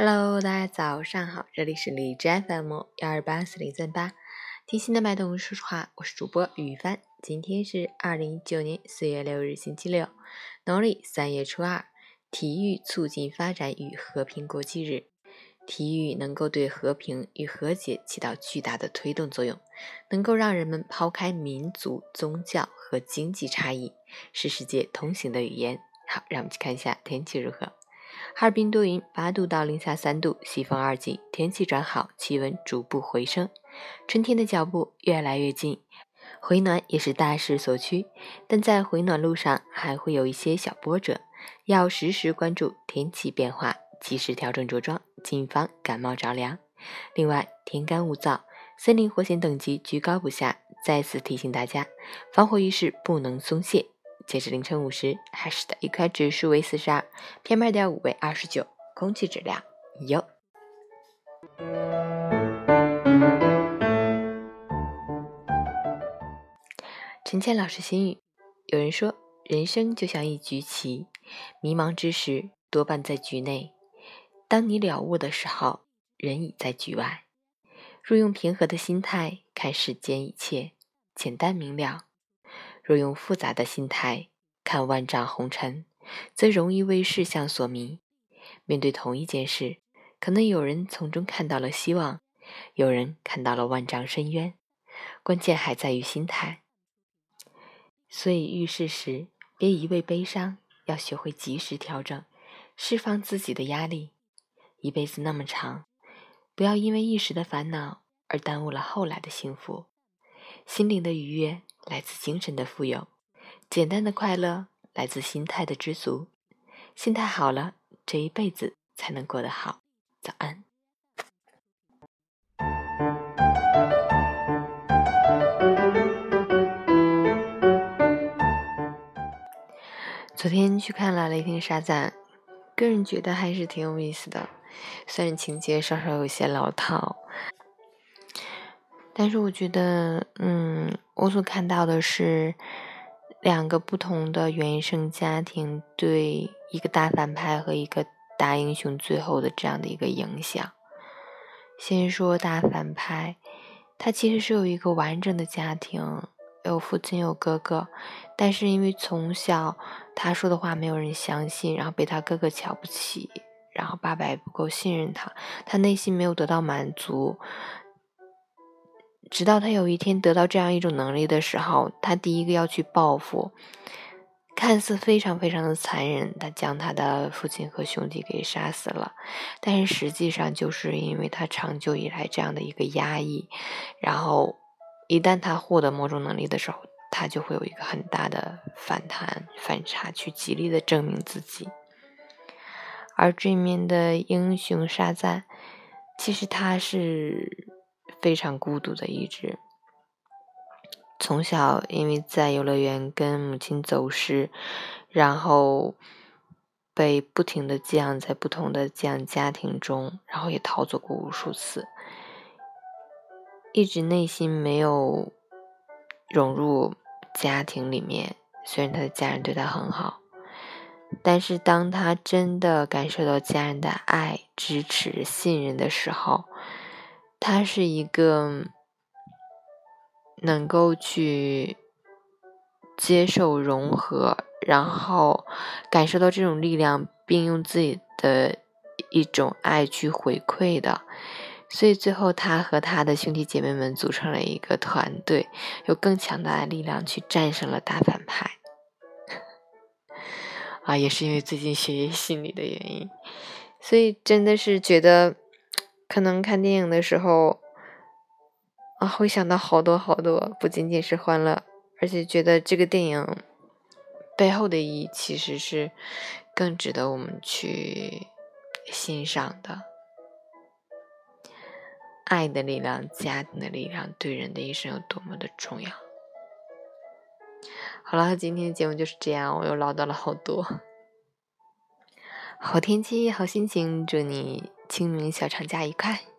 Hello，大家早上好，这里是荔枝 FM 幺二八四零三八，听心的脉动说实话，我是主播雨帆。今天是二零一九年四月六日，星期六，农历三月初二，体育促进发展与和平国际日。体育能够对和平与和解起到巨大的推动作用，能够让人们抛开民族、宗教和经济差异，是世界通行的语言。好，让我们去看一下天气如何。哈尔滨多云，八度到零下三度，西风二级，天气转好，气温逐步回升，春天的脚步越来越近，回暖也是大势所趋。但在回暖路上还会有一些小波折，要时时关注天气变化，及时调整着装，谨防感冒着凉。另外，天干物燥，森林火险等级居高不下，再次提醒大家，防火意识不能松懈。截至凌晨五时，海市的一块指数为四十二，PM 二点五为二十九，空气质量优。陈倩老师心语：有人说，人生就像一局棋，迷茫之时多半在局内；当你了悟的时候，人已在局外。若用平和的心态看世间一切，简单明了。若用复杂的心态看万丈红尘，则容易为事项所迷。面对同一件事，可能有人从中看到了希望，有人看到了万丈深渊。关键还在于心态。所以遇事时，别一味悲伤，要学会及时调整，释放自己的压力。一辈子那么长，不要因为一时的烦恼而耽误了后来的幸福。心灵的愉悦。来自精神的富有，简单的快乐来自心态的知足。心态好了，这一辈子才能过得好。早安。昨天去看了《雷霆沙赞》，个人觉得还是挺有意思的，虽然情节稍稍有些老套。但是我觉得，嗯，我所看到的是两个不同的原生家庭对一个大反派和一个大英雄最后的这样的一个影响。先说大反派，他其实是有一个完整的家庭，有父亲有哥哥，但是因为从小他说的话没有人相信，然后被他哥哥瞧不起，然后爸爸也不够信任他，他内心没有得到满足。直到他有一天得到这样一种能力的时候，他第一个要去报复，看似非常非常的残忍，他将他的父亲和兄弟给杀死了。但是实际上，就是因为他长久以来这样的一个压抑，然后一旦他获得某种能力的时候，他就会有一个很大的反弹反差，去极力的证明自己。而这面的英雄沙赞，其实他是。非常孤独的一只。从小因为在游乐园跟母亲走失，然后被不停的寄养在不同的寄养家庭中，然后也逃走过无数次，一直内心没有融入家庭里面。虽然他的家人对他很好，但是当他真的感受到家人的爱、支持、信任的时候，他是一个能够去接受融合，然后感受到这种力量，并用自己的一种爱去回馈的。所以最后，他和他的兄弟姐妹们组成了一个团队，有更强大的力量去战胜了大反派。啊，也是因为最近学心理的原因，所以真的是觉得。可能看电影的时候，啊，会想到好多好多，不仅仅是欢乐，而且觉得这个电影背后的意义其实是更值得我们去欣赏的。爱的力量，家庭的力量，对人的一生有多么的重要。好了，今天的节目就是这样，我又唠叨了好多。好天气，好心情，祝你。清明小长假愉快。